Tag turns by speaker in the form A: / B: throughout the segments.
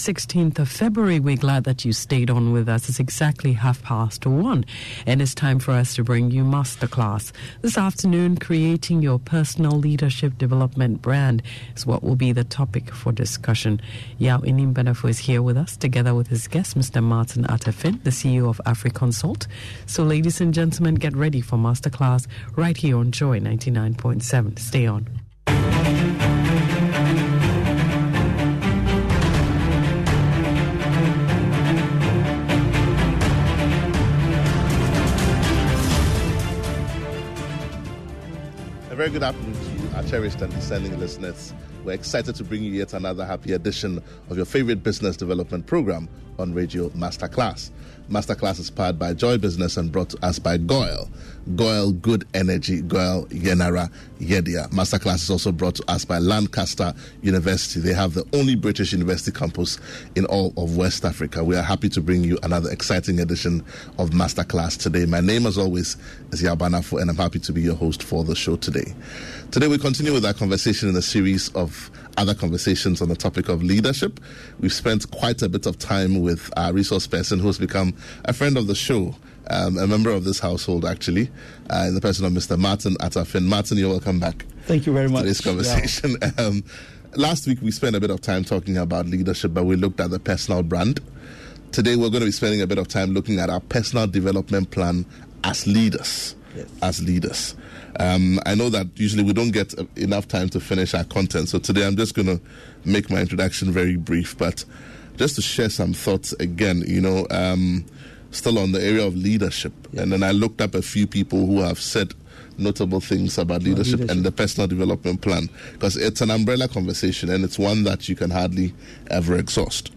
A: 16th of February. We're glad that you stayed on with us. It's exactly half past one, and it's time for us to bring you Masterclass. This afternoon, creating your personal leadership development brand is what will be the topic for discussion. Yao Inim Benefo is here with us, together with his guest, Mr. Martin Atafin, the CEO of AfriConsult. So, ladies and gentlemen, get ready for Masterclass right here on Joy 99.7. Stay on.
B: Very good afternoon to you, our cherished and descending listeners. We're excited to bring you yet another happy edition of your favorite business development program on Radio Masterclass. Masterclass is powered by Joy Business and brought to us by GOIL. GOIL Good Energy, GOIL Yenara Yedia. Masterclass is also brought to us by Lancaster University. They have the only British university campus in all of West Africa. We are happy to bring you another exciting edition of Masterclass today. My name, as always, is Yao Benefo, and I'm happy to be your host for the show today. Today, we continue with our conversation in a series of other conversations on the topic of leadership. We've spent quite a bit of time with our resource person who's become a friend of the show. Um, a member of this household, actually, uh, in the person of Mr. Martin Atafin. Martin, you're welcome back.
C: Thank you very much.
B: To this conversation. Yeah. Um, last week we spent a bit of time talking about leadership, but we looked at the personal brand. Today we're going to be spending a bit of time looking at our personal development plan as leaders. Yes. As leaders. Um, I know that usually we don't get enough time to finish our content, so today I'm just going to make my introduction very brief, but just to share some thoughts again, you know, um, still on the area of leadership. Yeah. And then I looked up a few people who have said notable things about leadership, leadership, and the personal development plan because it's an umbrella conversation and it's one that you can hardly ever exhaust.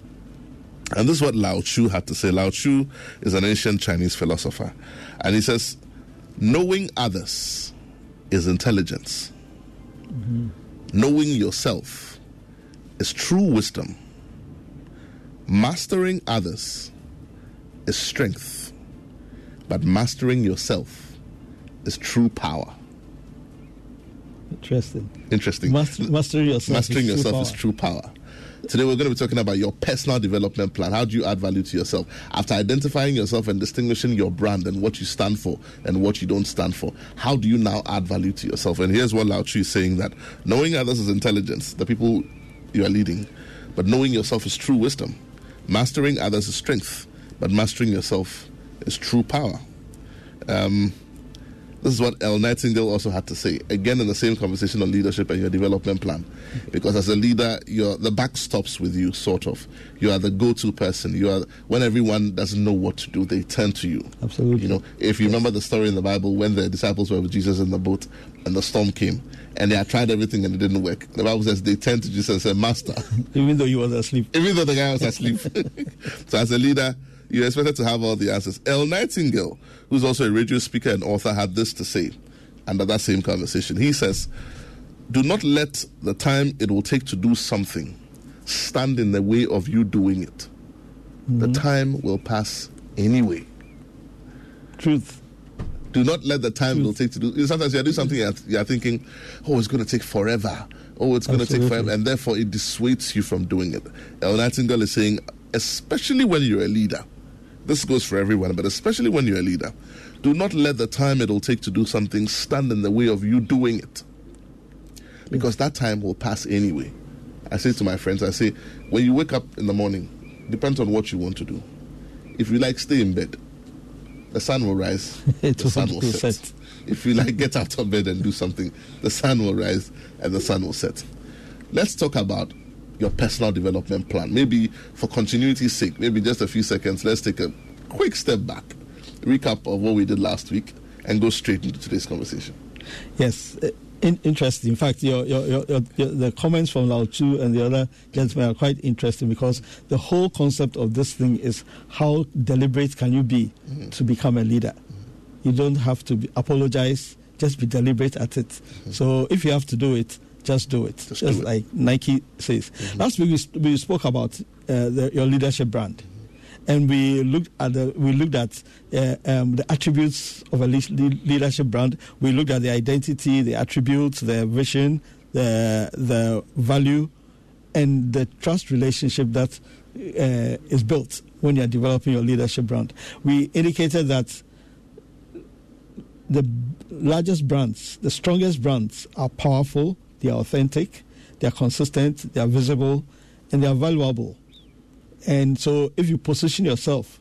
B: And this is what Lao Tzu had to say. Lao Tzu is an ancient Chinese philosopher, and he says, Knowing others is intelligence, mm-hmm. knowing yourself is true wisdom, mastering others is strength, but mastering yourself is true power.
C: Interesting.
B: Interesting.
C: Master, yourself,
B: mastering
C: is,
B: yourself
C: true
B: is true power. Today we're going to be talking about your personal development plan. How do you add value to yourself? After identifying yourself and distinguishing your brand and what you stand for and what you don't stand for, how do you now add value to yourself? And here's what Lao Tzu is saying that knowing others is intelligence, the people you are leading, but knowing yourself is true wisdom. Mastering others is strength, but mastering yourself is true power. Um, this is what Earl Nightingale also had to say. Again, in the same conversation on leadership and your development plan. Because as a leader, you're, the back stops with you, sort of. You are the go to person. You are When everyone doesn't know what to do, they turn to you.
C: Absolutely.
B: You know, if you yes. remember the story in the Bible when the disciples were with Jesus in the boat and the storm came and they had tried everything and it didn't work. The Bible says they turned to Jesus and said, Master.
C: Even though he was asleep.
B: Even though the guy was asleep. so as a leader, you're expected to have all the answers. Earl Nightingale, who's also a radio speaker and author, had this to say under that same conversation. He says, Do not let the time it will take to do something stand in the way of you doing it. Mm-hmm. The time will pass anyway.
C: Truth.
B: Do not let the time it will take to do. Sometimes you do something you're, you're thinking, oh, it's going to take forever. Oh, it's going to take forever, and therefore it dissuades you from doing it. Earl Nightingale is saying, especially when you're a leader, this goes for everyone, but especially when you're a leader. Do not let the time it'll take to do something stand in the way of you doing it. Because that time will pass anyway. I say to my friends, I say, when you wake up in the morning, depends on what you want to do. If you like, stay in bed. The sun will rise, the sun will set. set. If you like, get out of bed and do something, the sun will rise and the sun will set. Let's talk about your personal development plan. Maybe for continuity's sake, maybe just a few seconds, let's take a quick step back, recap of what we did last week, and go straight into today's conversation.
C: Yes. Uh, in, interesting. In fact, your, your, your, your, the comments from Lao Tzu and the other gentlemen are quite interesting because the whole concept of this thing is how deliberate can you be mm-hmm. to become a leader? Mm-hmm. You don't have to be, apologize, just be deliberate at it. Mm-hmm. So if you have to do it, just do it. Just, just do like it. Nike says. Mm-hmm. Last week we, we spoke about uh, the, your leadership brand, and we looked at the, we looked at uh, um, the attributes of a leadership brand. We looked at the identity, the attributes, the vision, the the value, and the trust relationship that uh, is built when you're developing your leadership brand. We indicated that the largest brands, the strongest brands, are powerful, they are authentic, they are consistent, they are visible, and they are valuable. And so, if you position yourself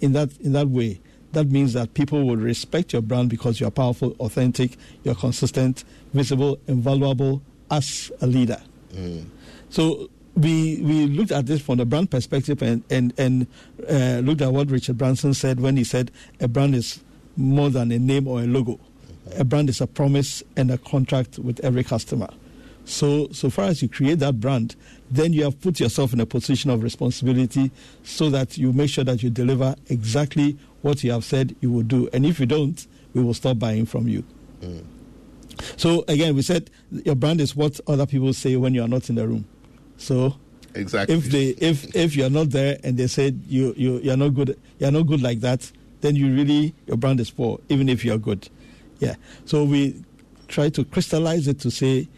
C: in that in that way, that means that people will respect your brand because you are powerful, authentic, you're consistent, visible, and valuable as a leader. Mm. So we we looked at this from the brand perspective and and and uh, looked at what Richard Branson said when he said a brand is more than a name or a logo. A brand is a promise and a contract with every customer. So, so far as you create that brand, then you have put yourself in a position of responsibility so that you make sure that you deliver exactly what you have said you will do. And if you don't, we will stop buying from you. Mm. So, again, we said your brand is what other people say when you are not in the room. So,
B: exactly.
C: If they if if you are not there and they said you you you are not good you are not good like that, then you really your brand is poor, even if you are good. Yeah. So we try to crystallize it to say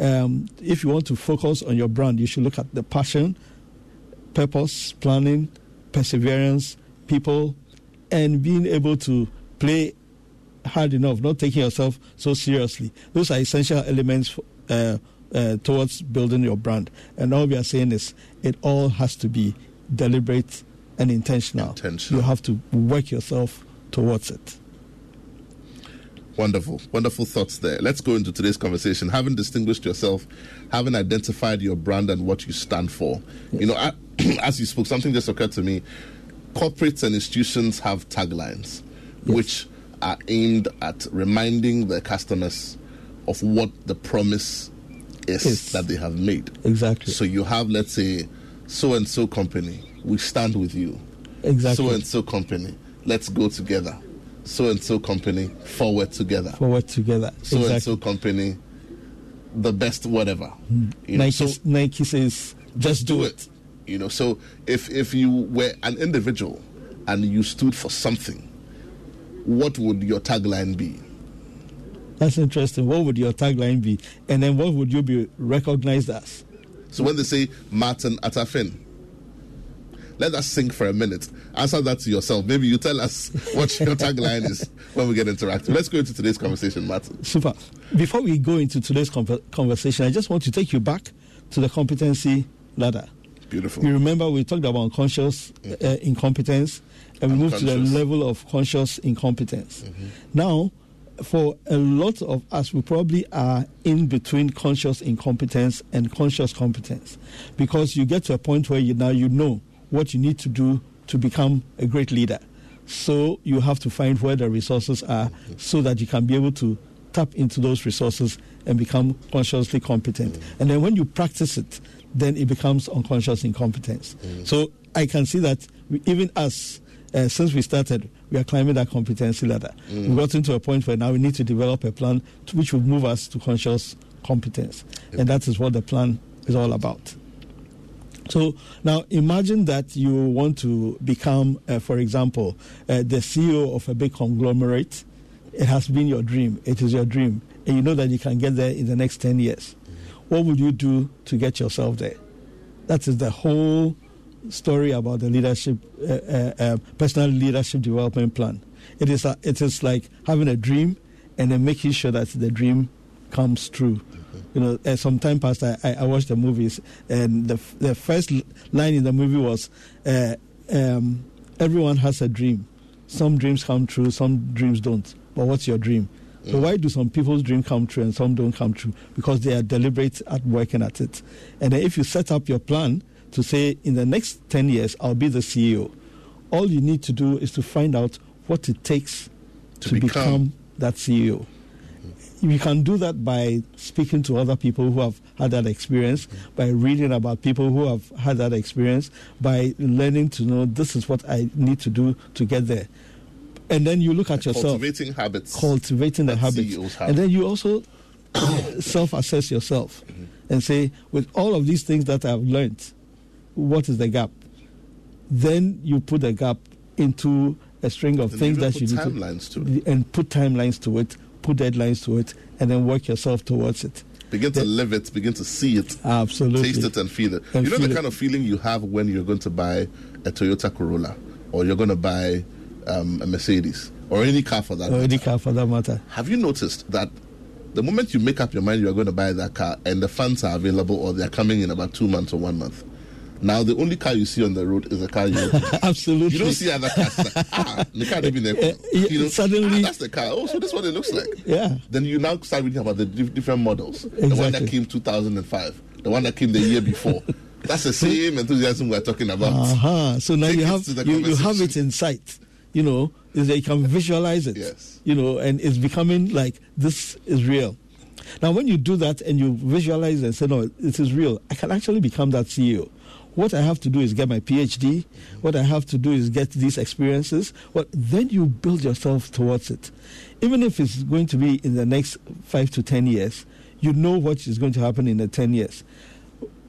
C: um, if you want to focus on your brand, you should look at the passion, purpose, planning, perseverance, people, and being able to play hard enough, not taking yourself so seriously. Those are essential elements uh, uh, towards building your brand. And all we are saying is it all has to be deliberate and intentional.
B: intentional.
C: You have to work yourself towards it.
B: Wonderful, wonderful thoughts there. Let's go into today's conversation. Having distinguished yourself, having identified your brand and what you stand for, yes. you know, as you spoke, something just occurred to me. Corporates and institutions have taglines, yes. which are aimed at reminding their customers of what the promise is yes. that they have made.
C: Exactly.
B: So you have, let's say, so and so company, we stand with you.
C: Exactly.
B: So and so company, let's go together so and so company forward together.
C: Forward together.
B: So exactly. and so company, the best whatever.
C: Mm. You know, Nike, so Nike says, just do, do it. it.
B: You know, so if if you were an individual and you stood for something, what would your tagline be?
C: That's interesting. What would your tagline be? And then what would you be recognized as?
B: So when they say Martin Atafin, let us think for a minute. Answer that to yourself. Maybe you tell us what your tagline is when we get interactive. Let's go into today's conversation, Martin.
C: Super. Before we go into today's conversation, I just want to take you back to the competency ladder.
B: Beautiful.
C: You remember we talked about conscious mm-hmm. uh, incompetence, and we moved to the level of conscious incompetence. Mm-hmm. Now, for a lot of us, we probably are in between conscious incompetence and conscious competence, because you get to a point where you now you know what you need to do to become a great leader. So you have to find where the resources are so that you can be able to tap into those resources and become consciously competent. Mm. And then when you practice it, then it becomes unconscious incompetence. Mm. So I can see that we, even us, uh, since we started, we are climbing that competency ladder. Mm. We've gotten to a point where now we need to develop a plan to, which will move us to conscious competence. And that is what the plan is all about. So now imagine that you want to become, uh, for example, uh, the CEO of a big conglomerate. It has been your dream. It is your dream. And you know that you can get there in the next 10 years. What would you do to get yourself there? That is the whole story about the leadership, uh, uh, uh personal leadership development plan. It is, a, it is like having a dream and then making sure that the dream comes true you know, uh, some time past, I, I, watched the movies, and the the first line in the movie was, uh, um, "Everyone has a dream. Some dreams come true, some dreams don't. But what's your dream?" Mm. So why do some people's dreams come true and some don't come true? Because they are deliberate at working at it. And then if you set up your plan to say, in the next ten years, I'll be the CEO, all you need to do is to find out what it takes to, to become, become that CEO you can do that by speaking to other people who have had that experience, by reading about people who have had that experience, by learning to know this is what I need to do to get there. And then you look at yourself.
B: Cultivating habits.
C: Cultivating the habits. And then you also self assess yourself mm-hmm. and say, with all of these things that I've learned, what is the gap? Then you put the gap into a string of things that you
B: need
C: to, to and put timelines to it put deadlines to it, and then work yourself towards it.
B: Begin to live it, begin to see it,
C: Absolutely.
B: taste it, and feel it.
C: And
B: you know the
C: it.
B: kind of feeling you have when you're going to buy a Toyota Corolla or you're going to buy um, a Mercedes or any car for that
C: Or any car for that matter.
B: Have you noticed that the moment you make up your mind you're going to buy that car and the funds are available or they're coming in about two months or one month, now the only car you see on the road is a car you
C: Absolutely.
B: You don't see other cars. Like, ah, the car been there.
C: Yeah,
B: you know,
C: suddenly-
B: ah, that's the car. Oh, so that's what it looks like.
C: Yeah.
B: Then you now start reading about the dif- different models. Exactly. The one that came 2005, the one that came the year before. That's the same enthusiasm we're talking about.
C: Uh-huh. So now
B: Take
C: you have you, you have it in sight. You know, is that you can visualize it.
B: Yes.
C: You know, and it's becoming like this is real. Now, when you do that and you visualize and say, "No, this is real," I can actually become that CEO. What I have to do is get my PhD. What I have to do is get these experiences. Well, then you build yourself towards it. Even if it's going to be in the next five to ten years, you know what is going to happen in the ten years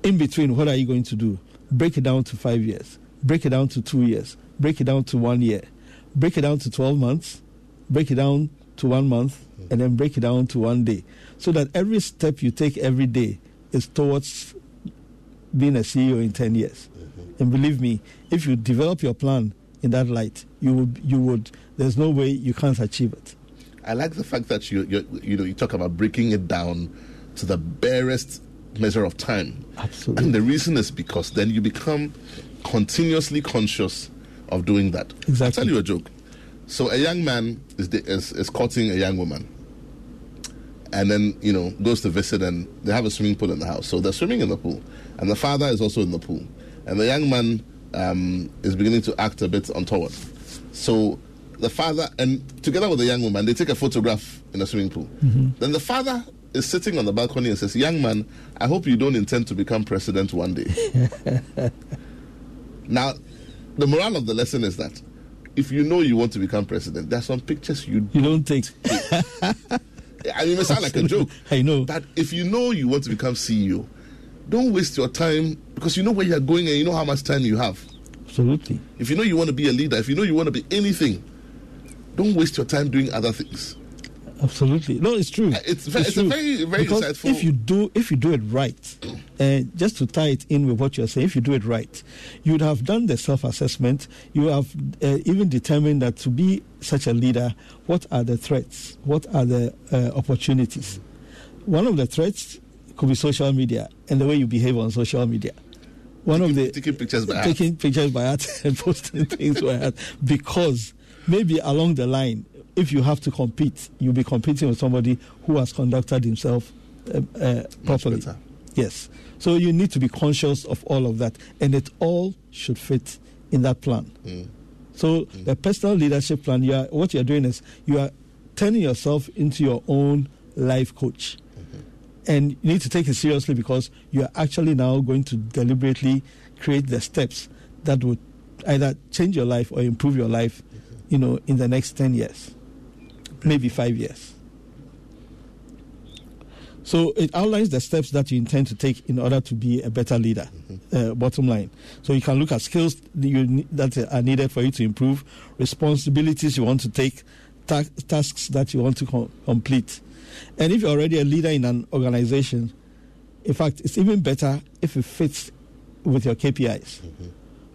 C: in between, what are you going to do? Break it down to five years, break it down to two years, break it down to one year, break it down to 12 months, break it down to one month, and then break it down to one day. So that every step you take every day is towards being a CEO in 10 years. Mm-hmm. And believe me, if you develop your plan in that light, you would, you would, there's no way you can't achieve it.
B: I like the fact that you, you you know you talk about breaking it down to the barest measure of time.
C: Absolutely.
B: And the reason is because then you become continuously conscious of doing that.
C: Exactly.
B: I'll tell you a joke. So a young man is, the, is is courting a young woman, and then you know goes to visit, and they have a swimming pool in the house. So they're swimming in the pool, and the father is also in the pool, and the young man um, is beginning to act a bit untoward. So the father and together with the young woman, they take a photograph in the swimming pool. Then the father is sitting on the balcony and says, "Young man, I hope you don't intend to become president one day." now, the moral of the lesson is that if you know you want to become president, there are some pictures you.
C: You don't take.
B: I mean, it may sound like a joke.
C: I know.
B: But if you know you want to become CEO, don't waste your time because you know where you're going and you know how much time you have.
C: Absolutely.
B: If you know you want to be a leader, if you know you want to be anything, don't waste your time doing other things.
C: Absolutely, no, it's true.
B: Uh, it's it's a
C: true.
B: very- very
C: because
B: insightful-
C: If you do, if you do it right, and just to tie it in with what you're saying, if you do it right, you would have done the self-assessment. You have uh, even determined that to be such a leader, what are the threats? What are the uh, opportunities? One of the threats could be social media and the way you behave on social media. One of the
B: taking pictures by heart.
C: taking pictures by heart and posting things by heart because maybe along the line, if you have to compete, you'll be competing with somebody who has conducted himself uh, uh, properly.
B: better.
C: Yes. So you need to be conscious of all of that, and it all should fit in that plan.
B: Mm.
C: So the personal leadership plan, you are, what you're doing is you are turning yourself into your own life coach. And you need to take it seriously because you are actually now going to deliberately create the steps that would either change your life or improve your life, you know, in the next 10 years, maybe five years. So it outlines the steps that you intend to take in order to be a better leader. Uh, bottom line. So you can look at skills that, you, that are needed for you to improve, responsibilities you want to take, ta- tasks that you want to com- complete. And if you're already a leader in an organization, in fact, it's even better if it fits with your KPIs, mm-hmm.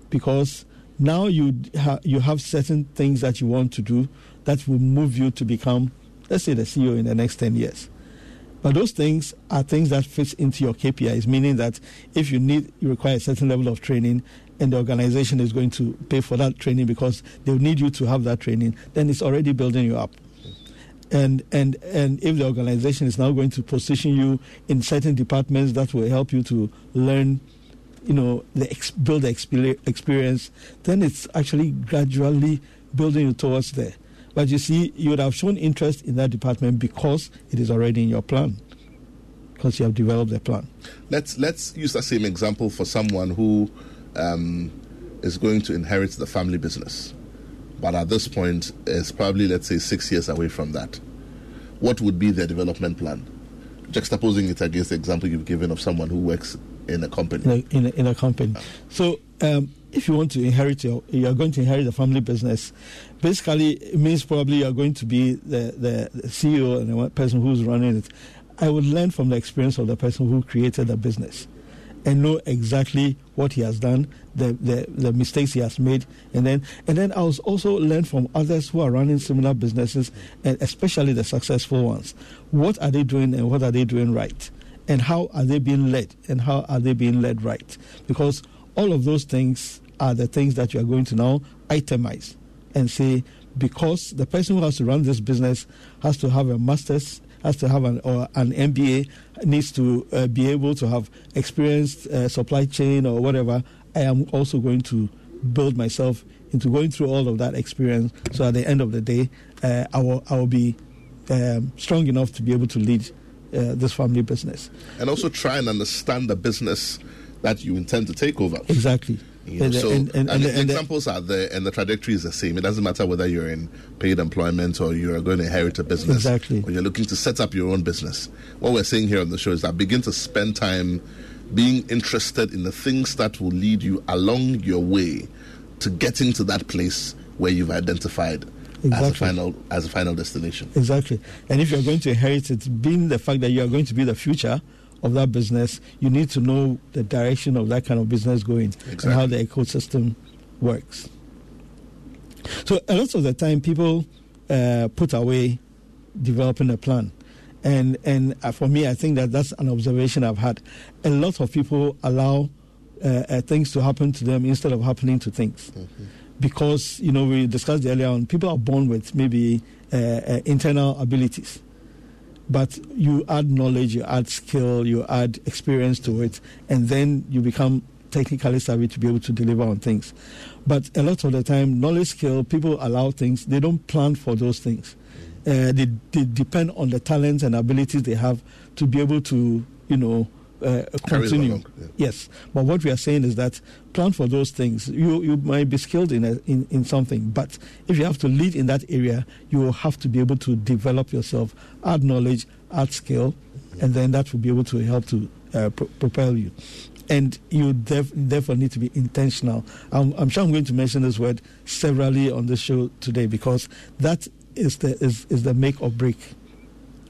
C: because now you ha- you have certain things that you want to do that will move you to become, let's say, the CEO in the next ten years. But those things are things that fits into your KPIs, meaning that if you need, you require a certain level of training, and the organization is going to pay for that training because they need you to have that training, then it's already building you up. And and and if the organization is now going to position you in certain departments that will help you to learn, you know, the ex- build the expe- experience, then it's actually gradually building you towards there. But you see, you would have shown interest in that department because it is already in your plan, because you have developed the plan.
B: Let's let's use that same example for someone who um, is going to inherit the family business, but at this point is probably let's say six years away from that. What would be their development plan? Juxtaposing it against the example you've given of someone who works in a company.
C: in a, in a, company. So, um, if you want to inherit your, you are going to inherit the family business. Basically, it means probably you are going to be the, the, the CEO and the one person who's running it. I would learn from the experience of the person who created the business and know exactly what he has done, the, the, the mistakes he has made, and then and then I was also learn from others who are running similar businesses, and especially the successful ones. What are they doing, and what are they doing right, and how are they being led, and how are they being led right? Because all of those things are the things that you are going to now itemize and say because the person who has to run this business has to have a master's has to have an or an MBA, needs to uh, be able to have experienced uh, supply chain or whatever. I am also going to build myself into going through all of that experience. So at the end of the day, uh, I will I will be um, strong enough to be able to lead uh, this family business.
B: And also try and understand the business that you intend to take over.
C: Exactly.
B: You know,
C: And-
B: so,
C: and- and-
B: and the examples are there, and the trajectory is the same. It doesn't matter whether you're in paid employment or you're going to inherit a business,
C: Exactly.
B: or you're looking to set up your own business. What we're saying here on the show is that begin to spend time being interested in the things that will lead you along your way to getting to that place where you've identified as a final as a final destination.
C: Exactly. And if you're going to inherit it, being the fact that you are going to be the future of that business, you need to know the direction of that kind of business going and how the ecosystem works. So a lot of the time, people uh, put away developing a plan. And and uh, for me, I think that that's an observation I've had. A lot of people allow uh, uh, things to happen to them instead of happening to things because you know we discussed earlier on people are born with maybe uh, uh, internal abilities but you add knowledge you add skill you add experience to it and then you become technically savvy to be able to deliver on things. But a lot of the time knowledge skill people allow things they don't plan for those things. Uh, they, they depend on the talents and abilities they have to be able to you know uh, continue
B: along, yeah.
C: Yes, but what we are saying is that plan for those things. You you might be skilled in, a, in in something, but if you have to lead in that area, you will have to be able to develop yourself, add knowledge, add skill, and then that will be able to help to uh, pro- propel you. And you def- therefore need to be intentional. I'm, I'm sure I'm going to mention this word severally on this show today because that is the is, is the make or break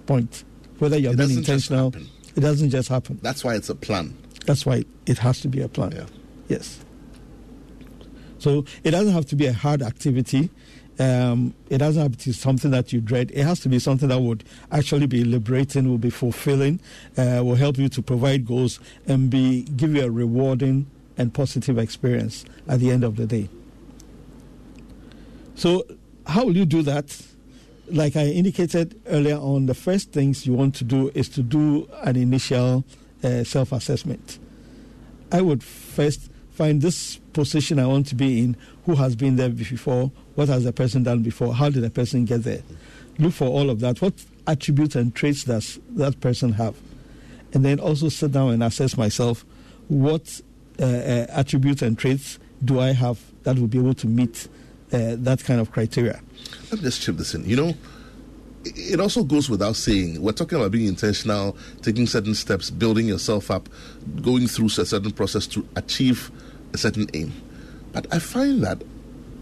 C: point. Whether you're
B: It
C: being intentional,
B: happen.
C: It doesn't just happen.
B: That's why it's a plan.
C: That's why it has to be a plan.
B: Yeah.
C: Yes. So it doesn't have to be a hard activity. Um, it doesn't have to be something that you dread. It has to be something that would actually be liberating, will be fulfilling, uh, will help you to provide goals and be give you a rewarding and positive experience at the end of the day. So, how will you do that? Like I indicated earlier on, the first things you want to do is to do an initial uh, self assessment. I would first find this position I want to be in, who has been there before, what has the person done before, how did the person get there. Look for all of that. What attributes and traits does that person have? And then also sit down and assess myself what uh, uh, attributes and traits do I have that will be able to meet uh, that kind of criteria.
B: Let me just chip this in. You know, it also goes without saying. We're talking about being intentional, taking certain steps, building yourself up, going through a certain process to achieve a certain aim. But I find that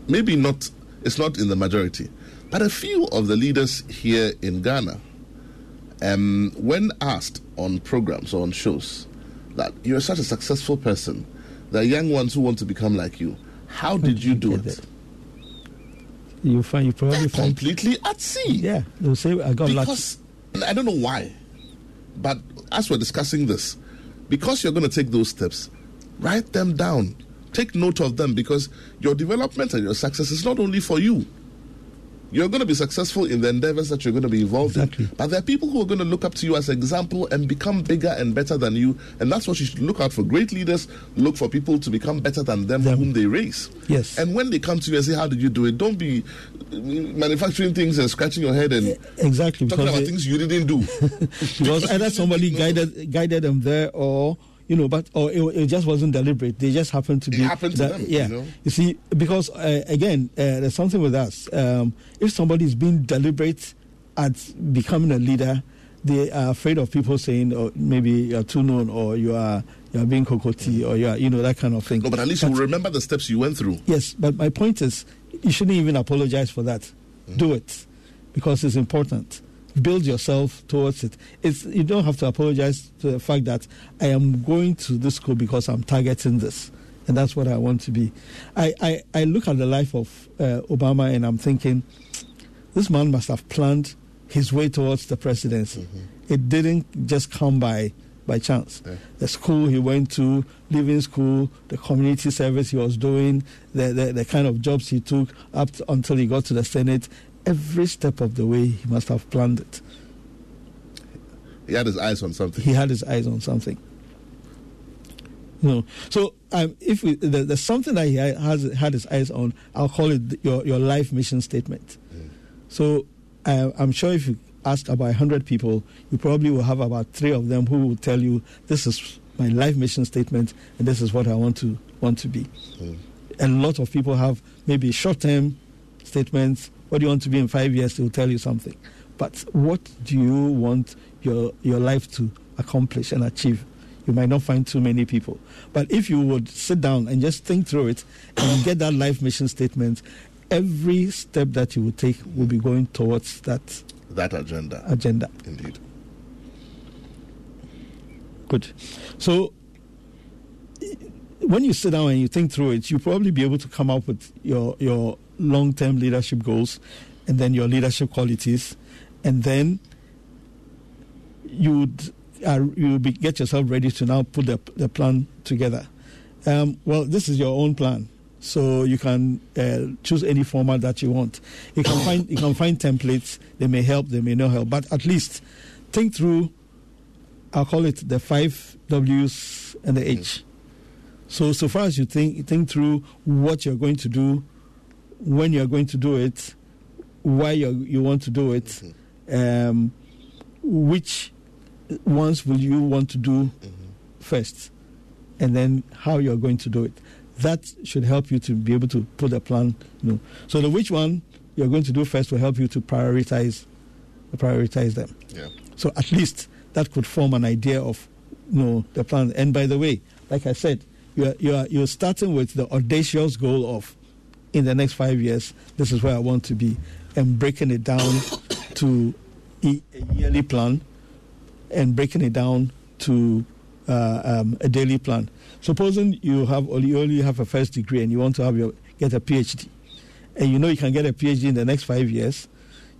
B: maybe not, it's not in the majority, but a few of the leaders here in Ghana, um, when asked on programs or on shows that you're such a successful person, there are young ones who want to become like you. How did you do it?
C: You find you probably
B: They're
C: find
B: completely at sea.
C: yeah they'll say I got lucky.
B: because and I don't know why, but as we're discussing this, because you're going to take those steps, write them down, take note of them, because your development and your success is not only for you. You're going to be successful in the endeavors that you're going to be involved
C: Exactly.
B: in, but there are people who are going to look up to you as an example and become bigger and better than you, and that's what you should look out for. Great leaders look for people to become better than them,
C: Them.
B: whom they raise.
C: Yes.
B: And when they come to you and say, "How did you do it?" Don't be manufacturing things and scratching your head and
C: exactly
B: talking about
C: they-
B: things you didn't do.
C: because either somebody guided guided them there or you know but or it, it just wasn't deliberate they just happened to be.
B: It happened to
C: that-
B: them,
C: yeah
B: you know?
C: see because uh, again uh, there's something with us um, if somebody is being deliberate at becoming a leader they are afraid of people saying or maybe you're too known or you are you are being cocotti or you are you know that kind of thing
B: No, but at least you remember the steps you went through.
C: Yes, but my point is, you shouldn't even apologize for that. Do it because it's important. Build yourself towards it. It's you don't have to apologize to the fact that I am going to this school because I'm targeting this, and that's what I want to be. I I, I look at the life of uh, Obama and I'm thinking, this man must have planned his way towards the presidency. Mm-hmm. It didn't just come by by chance. Yeah. The school he went to, living school, the community service he was doing, the, the, the kind of jobs he took up to, until he got to the Senate, every step of the way he must have planned it.
B: He had his eyes on something.
C: He had his eyes on something. You know, so um, if we, the, there's something that he has had his eyes on, I'll call it your your life mission statement. Mm. So uh, I'm sure if you ask about 100 people, you probably will have about three of them who will tell you, this is my life mission statement and this is what I want to want to be. Mm. A lot of people have maybe short-term statements. What do you want to be in five years? They will tell you something. But what do you want your, your life to accomplish and achieve? You might not find too many people. But if you would sit down and just think through it and get that life mission statement, every step that you would take will be going towards that
B: that agenda.
C: Agenda.
B: Indeed.
C: Good. So when you sit down and you think through it, you'll probably be able to come up with your your long term leadership goals and then your leadership qualities, and then you'd uh, you be, get yourself ready to now put the, the plan together. Um, well, this is your own plan. So you can uh, choose any format that you want. You can find you can find templates. They may help, they may not help, but at least think through. I'll call it the five W's and the H. So so far as you think think through what you're going to do, when you're going to do it, why you you want to do it, mm-hmm. um, which ones will you want to do mm-hmm. first, and then how you're going to do it that should help you to be able to put a plan. You know. So the which one you're going to do first will help you to prioritize prioritize them.
B: Yeah.
C: So at least that could form an idea of you know the plan. And by the way, like I said, you're you're you're starting with the audacious goal of in the next five years, this is where I want to be, and breaking it down to a yearly plan and breaking it down to uh, um, a daily plan. Supposing you have only, you only have a first degree and you want to have your get a PhD, and you know you can get a PhD in the next five years,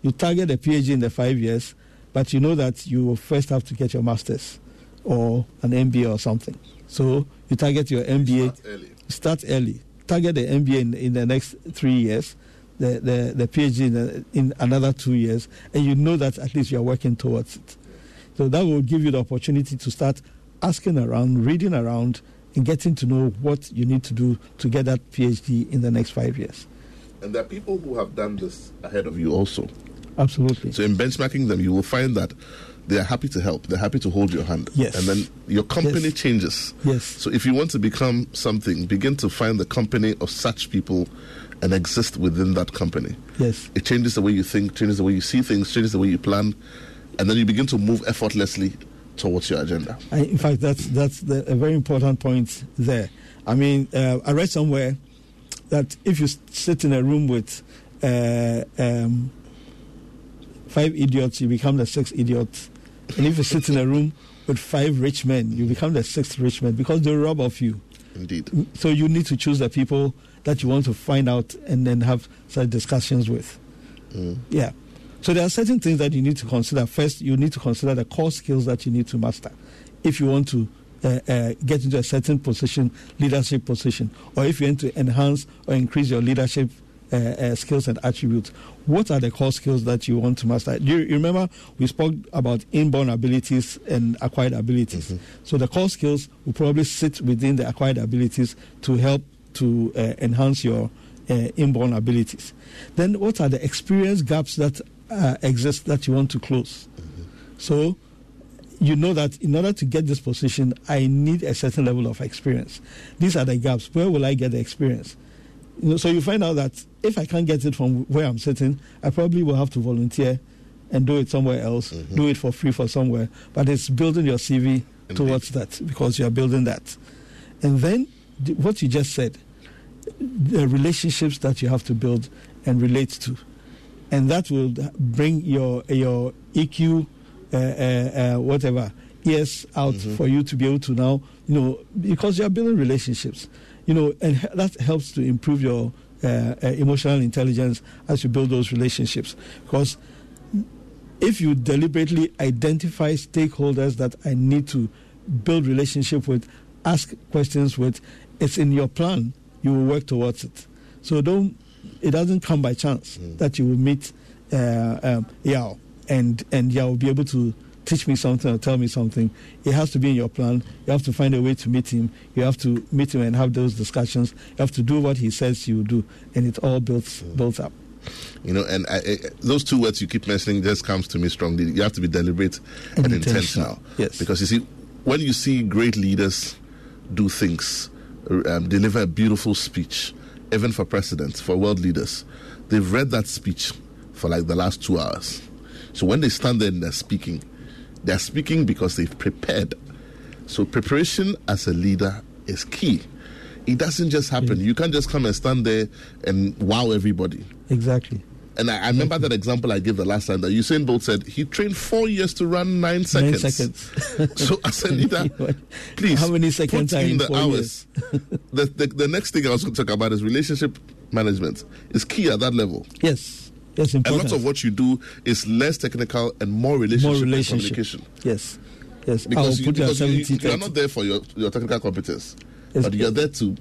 C: you target a PhD in the five years, but you know that you will first have to get your master's or an MBA or something. So you target your MBA.
B: Start early.
C: Start early. Target the MBA in, in the next three years, the, the, the PhD in, the, in another two years, and you know that at least you are working towards it. So that will give you the opportunity to start asking around, reading around, and getting to know what you need to do to get that PhD in the next five years.
B: And there are people who have done this ahead of you also.
C: Absolutely.
B: So in benchmarking them, you will find that they are happy to help. They're happy to hold your hand.
C: Yes.
B: And then your company
C: yes.
B: changes.
C: Yes.
B: So if you want to become something, begin to find the company of such people and exist within that company.
C: Yes.
B: It changes the way you think, changes the way you see things, changes the way you plan, and then you begin to move effortlessly towards your agenda.
C: I, in fact, that's that's the, a very important point there. I mean, uh, I read somewhere that if you sit in a room with uh, um, five idiots, you become the sixth idiot, and if you sit in a room with five rich men, you become the sixth rich man because they rob of you.
B: Indeed.
C: So you need to choose the people that you want to find out and then have such discussions with. Mm. Yeah. So there are certain things that you need to consider. First, you need to consider the core skills that you need to master if you want to uh, uh, get into a certain position, leadership position, or if you want to enhance or increase your leadership uh, uh skills and attributes. What are the core skills that you want to master? Do you, you remember we spoke about inborn abilities and acquired abilities? Mm-hmm. So the core skills will probably sit within the acquired abilities to help to uh, enhance your uh, inborn abilities. Then, what are the experience gaps that uh, exist that you want to close. Mm-hmm. So you know that in order to get this position, I need a certain level of experience. These are the gaps. Where will I get the experience? You know, so you find out that if I can't get it from where I'm sitting, I probably will have to volunteer and do it somewhere else, mm-hmm. do it for free for somewhere. But it's building your CV Indeed. towards that because you are building that. And then what you just said, the relationships that you have to build and relate to and that will bring your your EQ, uh, uh, uh, whatever, ears out mm-hmm. for you to be able to now, you know, because you are building relationships, you know, and that helps to improve your uh, uh, emotional intelligence as you build those relationships. Because if you deliberately identify stakeholders that I need to build relationship with, ask questions with, it's in your plan. You will work towards it. So don't. It doesn't come by chance mm. that you will meet uh, um, Yao and and Yao will be able to teach me something or tell me something. It has to be in your plan. You have to find a way to meet him. You have to meet him and have those discussions. You have to do what he says you do, and it all builds mm. builds up.
B: You know, and I, I, those two words you keep mentioning just comes to me strongly. You have to be deliberate and, and intentional. intentional.
C: Yes,
B: because you see, when you see great leaders do things, um, deliver a beautiful speech, even for presidents, for world leaders, they've read that speech for like the last two hours. So when they stand there and they're speaking, they're speaking because they've prepared. So preparation as a leader is key. It doesn't just happen. You can't just come and stand there and wow everybody.
C: Exactly.
B: And I, I remember that example I gave the last time that Usain Bolt said he trained four years to run nine seconds.
C: Nine seconds.
B: so as a leader, please
C: how many seconds
B: put
C: in
B: the hours. the, the, the next thing I was going to talk about is relationship management. It's key at that level.
C: Yes. Yes, important.
B: A lot of what you do is less technical and more relationship,
C: more relationship.
B: communication.
C: Yes. Yes.
B: Because, you, because you, you, are not there for your, your technical competence, yes. but you're there to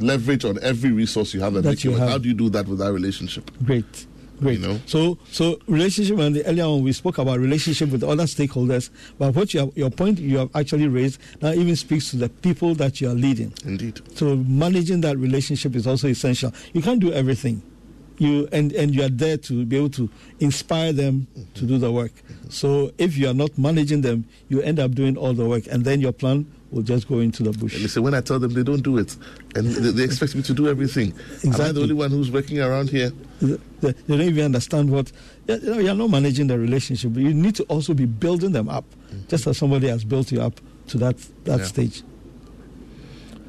B: leverage on every resource you have and make you have. How do you do that with that relationship?
C: Great. Great. You know? So, so relationship, and earlier on we spoke about relationship with other stakeholders. But what you have, your point you have actually raised now even speaks to the people that you are leading.
B: Indeed.
C: So managing that relationship is also essential. You can't do everything. You and and you are there to be able to inspire them mm-hmm. to do the work. Mm-hmm. So if you are not managing them, you end up doing all the work, and then your plan will just go into the bush.
B: And they say, when I tell them they don't do it, and they, they expect me to do everything. Exactly. Am I the only one who's working around here?
C: They, they don't even understand what. You know, you're not managing the relationship, but you need to also be building them up, mm-hmm. just as somebody has built you up to that, that yeah. stage.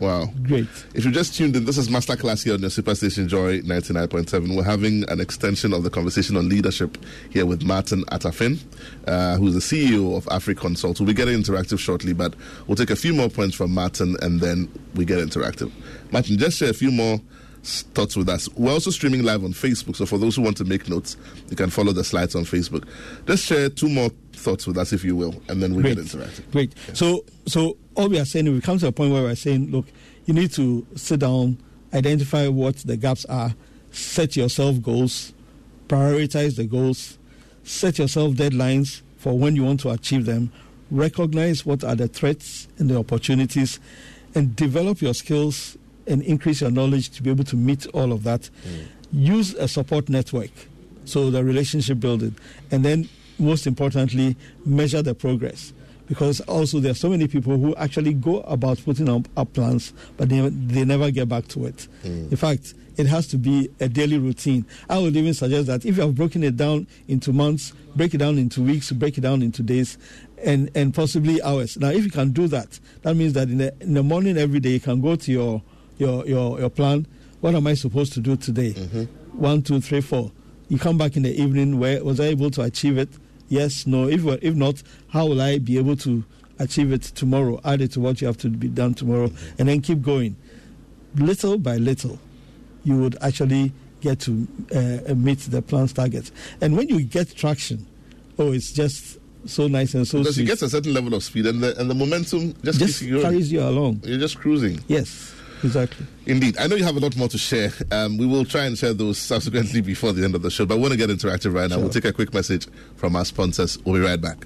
B: Wow.
C: Great.
B: If you just tuned in, this is Masterclass here on your Superstation Joy 99.7. We're having an extension of the conversation on leadership here with Martin Atafin, uh, who's the CEO of AfriConsult. We'll be getting interactive shortly, but we'll take a few more points from Martin and then we get interactive. Martin, just share a few more thoughts with us. We're also streaming live on Facebook, so for those who want to make notes, you can follow the slides on Facebook. Just share two more thoughts with us, if you will, and then we
C: Great.
B: get interactive.
C: Great. So, so all we are saying, we come to a point where we're saying, look, you need to sit down, identify what the gaps are, set yourself goals, prioritize the goals, set yourself deadlines for when you want to achieve them, recognize what are the threats and the opportunities, and develop your skills and increase your knowledge to be able to meet all of that. Mm. Use a support network, so the relationship building, and then most importantly, measure the progress because also there are so many people who actually go about putting up, up plans, but they, they never get back to it. Mm. In fact, it has to be a daily routine. I would even suggest that if you have broken it down into months, break it down into weeks, break it down into days, and, and possibly hours. Now, if you can do that, that means that in the, in the morning every day, you can go to your, your, your, your plan. What am I supposed to do today? Mm-hmm. One, two, three, four. You come back in the evening. Where was I able to achieve it? Yes, no. If if not, how will I be able to achieve it tomorrow? Add it to what you have to be done tomorrow, and then keep going. Little by little, you would actually get to uh, meet the plan's targets. And when you get traction, oh, it's just so nice and so
B: because
C: sweet.
B: you get a certain level of speed and the, and the momentum just,
C: just
B: you
C: carries you along.
B: You're just cruising.
C: Yes. Exactly.
B: Indeed. I know you have a lot more to share. Um, we will try and share those subsequently before the end of the show, but I want to get interactive right now. Sure. We'll take a quick message from our sponsors. We'll be right back.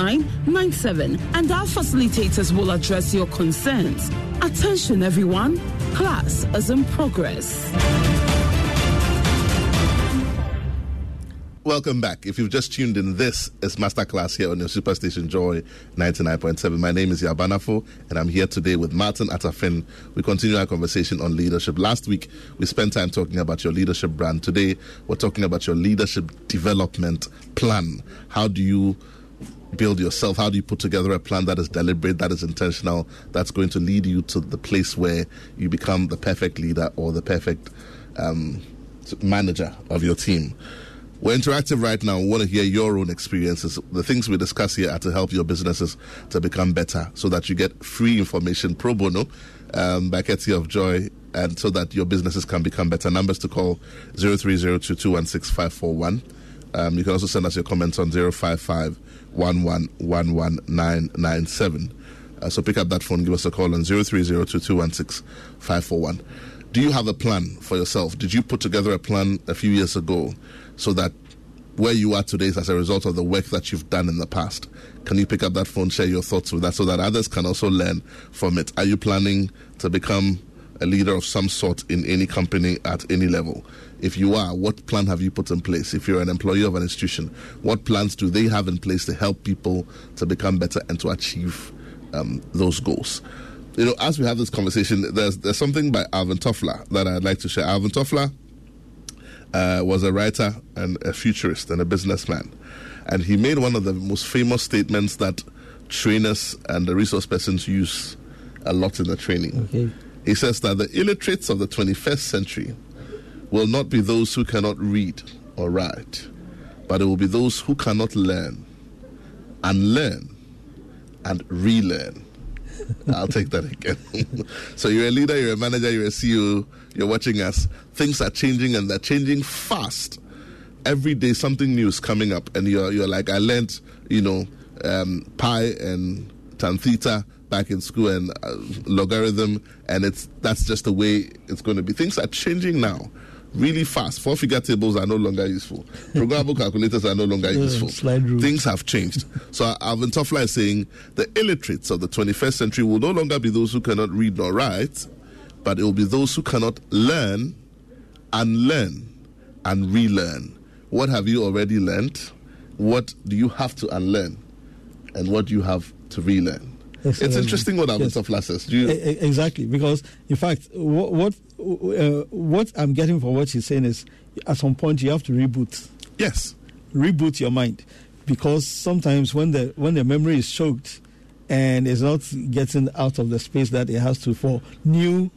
D: 97 and our facilitators will address your concerns. Attention everyone, Class is in progress.
B: Welcome back. If you've just tuned in, this is Masterclass here on your Superstation Joy 99.7. My name is Yao Benefo, and I'm here today with Martin Atafin. We continue our conversation on leadership. Last week, we spent time talking about your leadership brand. Today, we're talking about your leadership development plan. How do you build yourself? How do you put together a plan that is deliberate, that is intentional, that's going to lead you to the place where you become the perfect leader or the perfect um, manager of your team? We're interactive right now. We want to hear your own experiences. The things we discuss here are to help your businesses to become better so that you get free information pro bono um, by courtesy of Joy and so that your businesses can become better. Numbers to call 0302216541. Um, you can also send us your comments on 055 uh, so pick up that phone, give us a call on 0302216541. Do you have a plan for yourself? Did you put together a plan a few years ago so that where you are today is as a result of the work that you've done in the past. Can you pick up that phone, share your thoughts with that so that others can also learn from it? Are you planning to become a leader of some sort in any company at any level? If you are, what plan have you put in place? If you're an employee of an institution, what plans do they have in place to help people to become better and to achieve um, those goals? You know, as we have this conversation, there's there's something by Alvin Toffler that I'd like to share. Alvin Toffler uh, was a writer and a futurist and a businessman. And he made one of the most famous statements that trainers and the resource persons use a lot in the training. Okay. He says that the illiterates of the 21st century will not be those who cannot read or write, but it will be those who cannot learn and learn and relearn. I'll take that again. so you're a leader, you're a manager, you're a CEO, you're watching us. Things are changing and they're changing fast. Every day something new is coming up, and you're you're like, I learned, you know, um, pi and tan theta back in school and uh, logarithm, and it's that's just the way it's going to be. Things are changing now really fast. Four figure tables are no longer useful. Programmable calculators are no longer useful. Things have changed. So Alvin Toffler is saying the illiterates of the 21st century will no longer be those who cannot read nor write, but it will be those who cannot learn and learn and relearn. What have you already learned? What do you have to unlearn? And what do you have to relearn? It's interesting what Alvin yes. Toffler says. You...
C: Exactly, because in fact, what what, uh, what I'm getting from what she's saying is, at some point you have to reboot.
B: Yes,
C: reboot your mind, because sometimes when the when the memory is choked, and it's not getting out of the space that it has to for new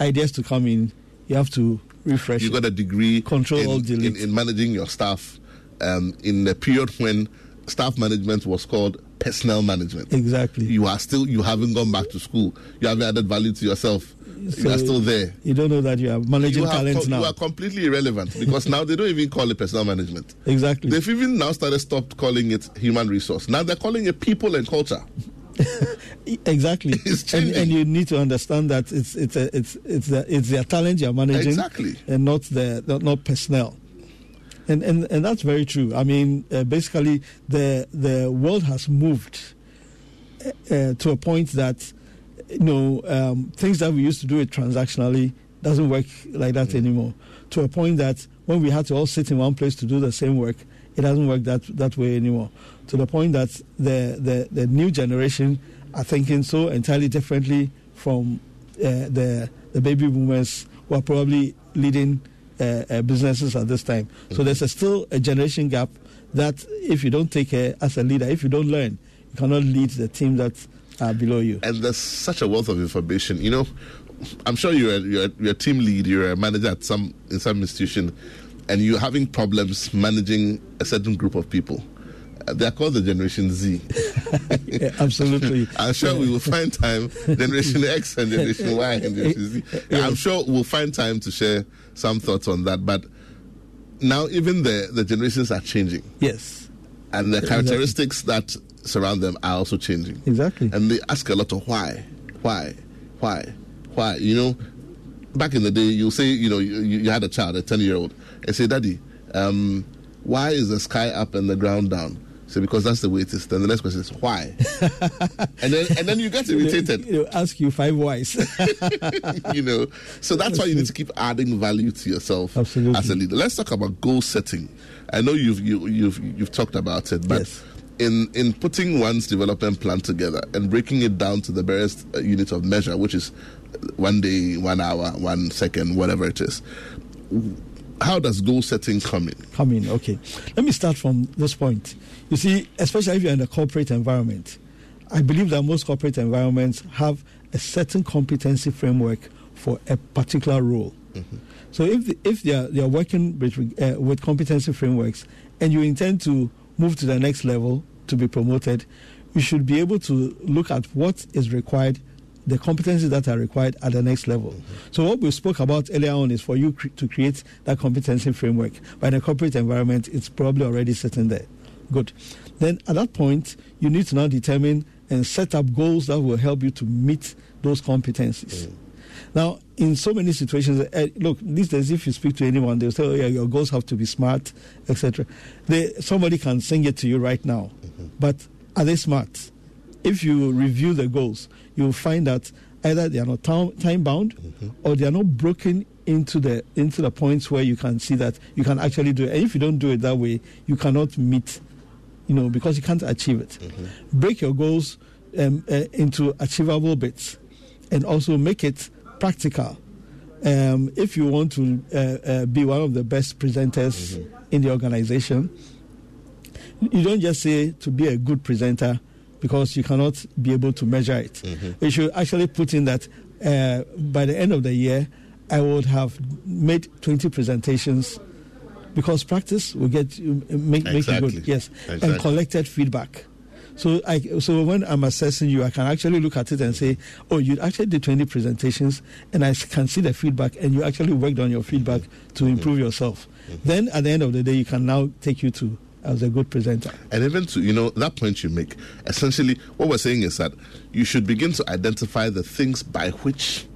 C: ideas to come in, you have to refresh.
B: You got a degree
C: control
B: in,
C: all delete.
B: In, in managing your staff um, in the period when staff management was called personnel management.
C: Exactly.
B: You are still you haven't gone back to school. You haven't added value to yourself. So you are still there.
C: You don't know that you are managing you talent now.
B: You are completely irrelevant because now they don't even call it personnel management.
C: Exactly.
B: They've even now started stopped calling it human resource. Now they're calling it people and culture.
C: exactly. and, and, you need to understand that it's it's a, it's it's the, it's their talent you're managing
B: exactly,
C: and not the not personnel. And, and and that's very true. I mean, uh, basically, the the world has moved uh, uh, to a point that you know um, things that we used to do it transactionally doesn't work like that anymore. To a point that when we had to all sit in one place to do the same work, it doesn't work that that way anymore. To the point that the the, the new generation are thinking so entirely differently from uh, the the baby boomers who are probably leading businesses at this time. Mm-hmm. So there's a still a generation gap that if you don't take care as a leader, if you don't learn, you cannot lead the team that are below you.
B: And there's such a wealth of information. You know, I'm sure you're a, you're, a, you're a team lead, you're a manager at some in some institution, and you're having problems managing a certain group of people they're called the Generation
C: Z. yeah, absolutely.
B: I'm sure we will find time, Generation X and Generation Y and Generation Z. Yeah, I'm sure we'll find time to share some thoughts on that. But now, even the, the generations are changing.
C: Yes.
B: And the characteristics exactly. that surround them are also changing.
C: Exactly.
B: And they ask a lot of why, why, why, why. You know, back in the day, you say, you know, you, you had a child, a 10 year old, and say, Daddy, um, why is the sky up and the ground down? So because that's the way it is. Then the next question is why, and then and then you get irritated.
C: You know, ask you five whys.
B: you know, so that's why you need to keep adding value to yourself
C: Absolutely.
B: as a leader. Let's talk about goal setting. I know you've you, you've you've talked about it, but
C: Yes.
B: in in putting one's development plan together and breaking it down to the various uh, units of measure, which is one day, one hour, one second, whatever it is. How does goal setting come in?
C: come in. Okay, let me start from this point. You see, especially if you're in a corporate environment, I believe that most corporate environments have a certain competency framework for a particular role. So if the, if they are they are working with uh, with competency frameworks, and you intend to move to the next level to be promoted, you should be able to look at what is required, the competencies that are required at the next level. So what we spoke about earlier on is for you cre- to create that competency framework. But in a corporate environment, it's probably already sitting there. Good. Then at that point, you need to now determine and set up goals that will help you to meet those competencies. Mm. Now, in so many situations, uh, look, these days, if you speak to anyone, they'll say, "Oh yeah, your goals have to be smart, etc." Somebody can sing it to you right now, mm-hmm. but are they smart? If you review the goals, you'll find that either they are not time bound, mm-hmm. or they are not broken into the into the points where you can see that you can actually do it. And if you don't do it that way, you cannot meet you know, because you can't achieve it. Break your goals um, uh, into achievable bits and also make it practical. Um, if you want to uh, uh, be one of the best presenters in the organization, you don't just say to be a good presenter because you cannot be able to measure it. You should actually put in that uh, by the end of the year, I would have made 20 presentations because practice will get you make, make you good. Yes,
B: Exactly.
C: and collected feedback. So I so when I'm assessing you, I can actually look at it and say, oh, you actually did 20 presentations, and I can see the feedback, and you actually worked on your feedback to mm-hmm. improve yourself. Mm-hmm. Then at the end of the day, you can now take you to as a good presenter.
B: And even to, you know, that point you make, essentially, what we're saying is that you should begin to identify the things by which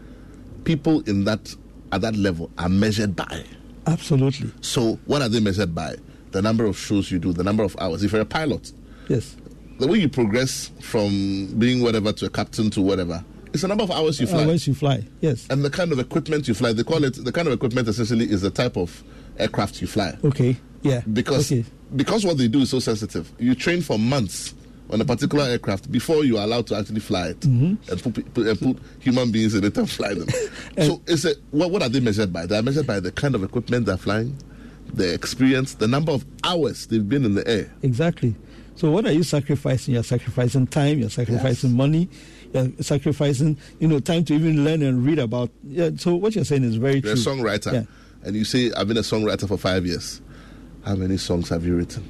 B: people in that, at that level are measured by.
C: Absolutely,
B: So, what are they measured by? The number of shows you do, the number of hours. If you're a pilot,
C: yes.
B: the way you progress from being whatever to a captain to whatever, it's the number of hours you fly.
C: Uh, once you fly, yes.
B: and the kind of equipment you fly. They call it, the kind of equipment essentially is the type of aircraft you fly.
C: Okay, yeah.
B: because
C: okay.
B: because what they do is so sensitive. You train for months on a particular aircraft before you are allowed to actually fly it
C: Mm-hmm.
B: and put, put, and put human beings in it and fly them. so is it what, what are they measured by? They are measured by the kind of equipment they're flying, the experience, the number of hours they've been in the air.
C: Exactly. So what are you sacrificing? You're sacrificing time. You're sacrificing money. You're sacrificing, you know, time to even learn and read about. Yeah. So what you're saying is very
B: You're a
C: true.
B: songwriter,
C: Yeah.
B: and you say, "I've been a songwriter for five years." How many songs have you written?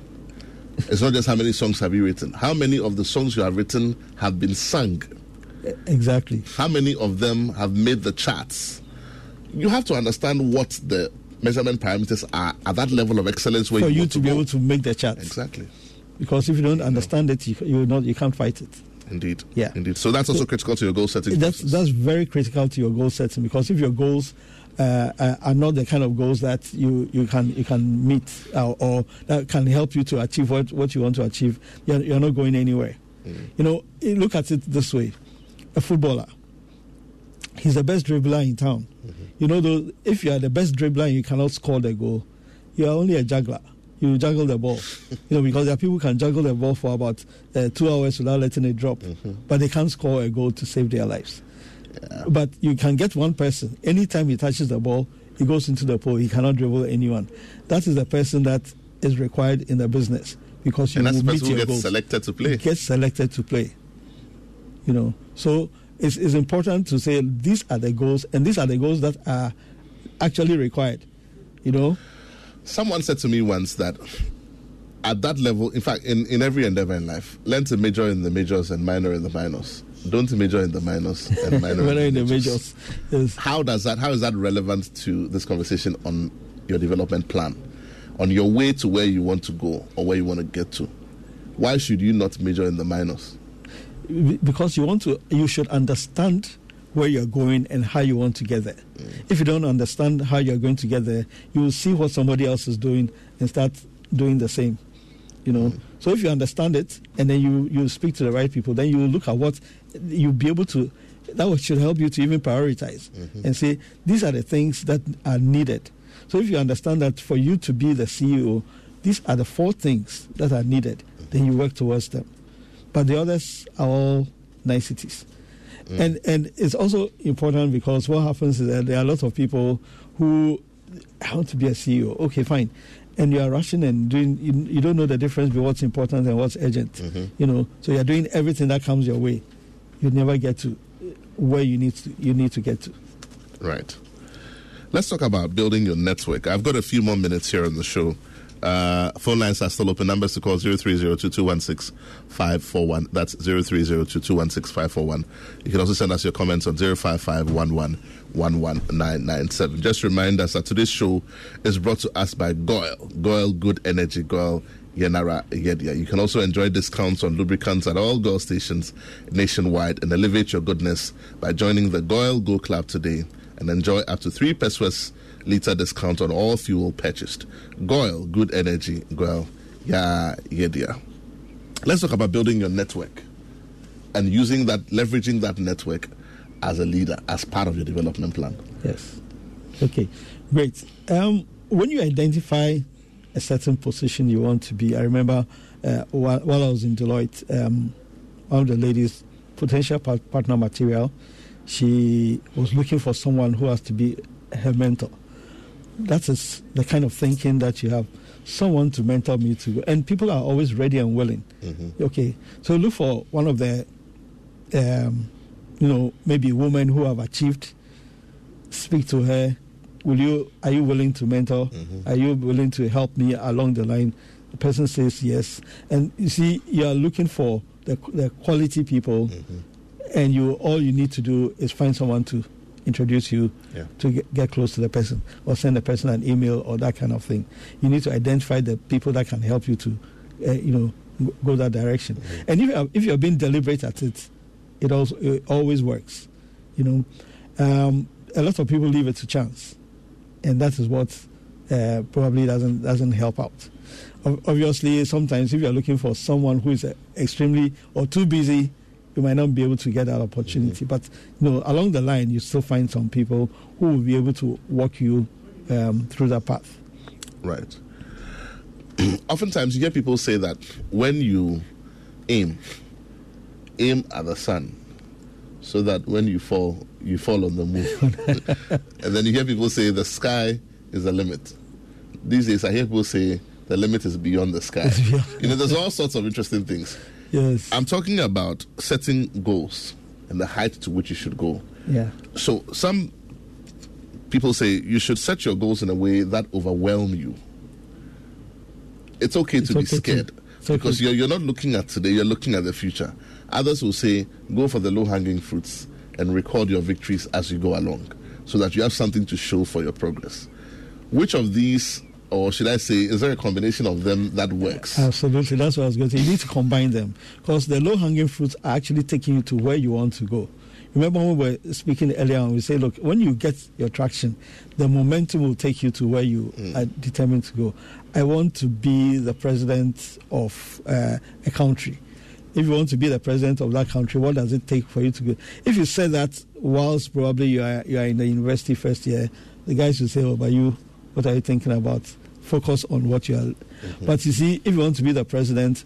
B: It's not just how many songs have you written. How many of the songs you have written have been sung?
C: Exactly.
B: how many of them have made the charts? You have to understand what the measurement parameters are at that level of excellence where
C: For
B: you,
C: you
B: want
C: to be
B: go.
C: able to make the charts.
B: exactly,
C: Because if you don't understand it, you you not you can't fight it.
B: indeed,
C: Yeah.
B: indeed. So that's also critical to your goal setting.
C: That's
B: process.
C: that's very critical to your goal setting because if your goals uh, uh, are not the kind of goals that you, you can you can meet uh, or that can help you to achieve what, what you want to achieve, you're, you're not going anywhere. You know, look at it this way: a footballer, he's the best dribbler in town. You know, though, if you are the best dribbler and you cannot score the goal, you are only a juggler. You juggle the ball, you know, because there are people who can juggle the ball for about uh, two hours without letting it drop, but they can't score a goal to save their lives. But you can get one person. Anytime he touches the ball, he goes into the pole. He cannot dribble anyone. That is the person that is required in the business because you
B: and that's
C: will
B: the
C: meet
B: who
C: your
B: gets
C: goals.
B: selected to play.
C: Gets selected to play. You know, so it's, it's important to say these are the goals, and these are the goals that are actually required. You know,
B: Someone said to me once that at that level, in fact, in, in every endeavor in life, learn to major in the majors and minor in the minors. Don't major in the minors and minor
C: in the
B: majors.
C: Yes.
B: How does that? How is that relevant to this conversation on your development plan, on your way to where you want to go or where you want to get to? Why should you not major in the minors?
C: Because you want to you should understand where you're going and how you want to get there if you don't understand how you're going to get there you will see what somebody else is doing and start doing the same You know,
B: Mm.
C: so if you understand it and then you you speak to the right people, then you look at what you'll be able to. That would- should help you to even prioritize
B: Mm-hmm.
C: and say these are the things that are needed. So if you understand that for you to be the CEO, these are the four things that are needed, then you work towards them. But the others are all niceties. And and it's also important because what happens is that there are a lot of people who want to be a CEO. Okay, fine. And you are rushing and doing you, you don't know the difference between what's important and what's urgent. You know, so you're doing everything that comes your way. You never get to where you need to you need to get to.
B: Right. Let's talk about building your network. I've got a few more minutes here on the show. Uh, phone lines are still open. Numbers to call 0302216 That's 0302216 You can also send us your comments on 05511 Just remind us that today's show is brought to us by GOIL. GOIL Good Energy GOIL Yenara Yedia. You can also enjoy discounts on lubricants at all GOIL stations nationwide and elevate your goodness by joining the GOIL Go Club today and enjoy up to three pesewas liter discount on all fuel purchased. GOIL Good Energy GOIL Ya Yedia. Let's talk about building your network and using that, leveraging that network as a leader, as part of your development plan.
C: Yes. Okay, great. Um, when you identify a certain position you want to be, I remember uh, while, while I was in Deloitte, um, one of the ladies, potential par- partner material, she was looking for someone who has to be her mentor. That is the kind of thinking that you have. Someone to mentor me to, and people are always ready and willing. Okay, so look for one of the, um, you know, maybe women who have achieved speak to her. Will you? Are you willing to mentor? Are you willing to help me along the line? The person says yes, and you see, you are looking for the, the quality people, and you all you need to do is find someone to introduce you
B: Yeah.
C: to get, get close to the person, or send the person an email or that kind of thing. You need to identify the people that can help you to, uh, you know, go that direction. And if you are, if you are being deliberate at it, it also it always works. You know, um, a lot of people leave it to chance, and that is what uh, probably doesn't doesn't help out. Obviously, sometimes if you are looking for someone who is uh, extremely or too busy, you might not be able to get that opportunity. But you know, along the line, you still find some people who will be able to walk you um, through that path.
B: Right. Oftentimes, you hear people say that when you aim, aim at the sun, so that when you fall, you fall on the moon. and then you hear people say the sky is the limit. These days, I hear people say the limit is beyond the sky. You know, there's all sorts of interesting things.
C: Yes.
B: I'm talking about setting goals and the height to which you should go.
C: yeah.
B: So some people say you should set your goals in a way that overwhelm you. It's okay
C: It's
B: to be
C: okay to-
B: scared
C: okay
B: because
C: to-
B: you're, you're not looking at today, you're looking at the future. Others will say go for the low hanging fruits and record your victories as you go along so that you have something to show for your progress. Which of these, or should I say, is there a combination of them that works?
C: Absolutely, that's what I was going to say. You need to combine them because the low hanging fruits are actually taking you to where you want to go. Remember when we were speaking earlier on, we say, look, when you get your traction, the momentum will take you to where you are determined to go. I want to be the president of uh, a country. If you want to be the president of that country, what does it take for you to go? If you said that whilst probably you are, you are in the university first year, the guys will say, oh, but you, what are you thinking about? Focus on what you are. Mm-hmm. But you see, if you want to be the president,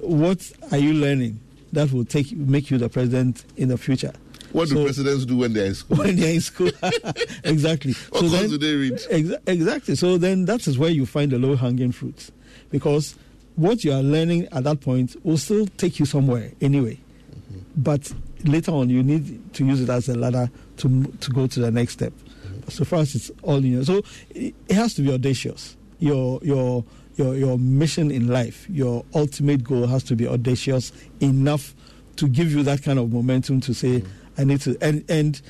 C: what are you learning that will take make you the president in the future?
B: what do presidents do when they're in school?
C: when they're in school. exactly.
B: What course do they read?
C: Exa- exactly. So then that is where you find the low hanging fruits. Because what you are learning at that point will still take you somewhere anyway. Mm-hmm. But later on, you need to use it as a ladder to, to go to the next step. Mm-hmm. So far as it's all in you. So it, it has to be audacious. Your, your, your, your mission in life, your ultimate goal has to be audacious enough to give you that kind of momentum to say, mm-hmm. I need to. And, and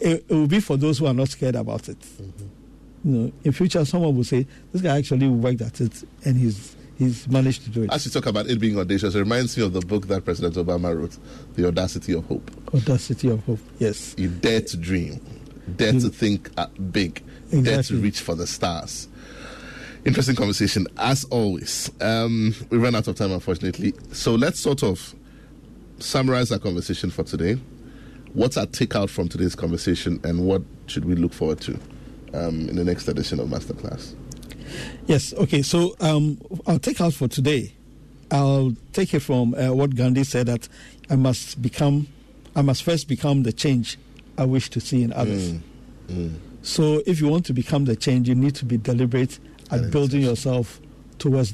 C: it, it will be for those who are not scared about it. You know, in future, someone will say, "This guy actually worked at it, and he's he's managed to do it."
B: As you talk about it being audacious, it reminds me of the book that President Obama wrote, The Audacity of Hope.
C: Audacity of hope. Yes,
B: You dare to dream, dare to think uh, big, dare to reach for the stars. Interesting conversation, as always. Um, we ran out of time, unfortunately. So let's sort of summarize our conversation for today. What's our takeout from today's conversation, and what should we look forward to um, in the next edition of Masterclass?
C: Yes, okay. So um, take out for today, I'll take it from uh, what Gandhi said that I must become, I must first become the change I wish to see in others.
B: Mm, mm.
C: So if you want to become the change, you need to be deliberate at building yourself towards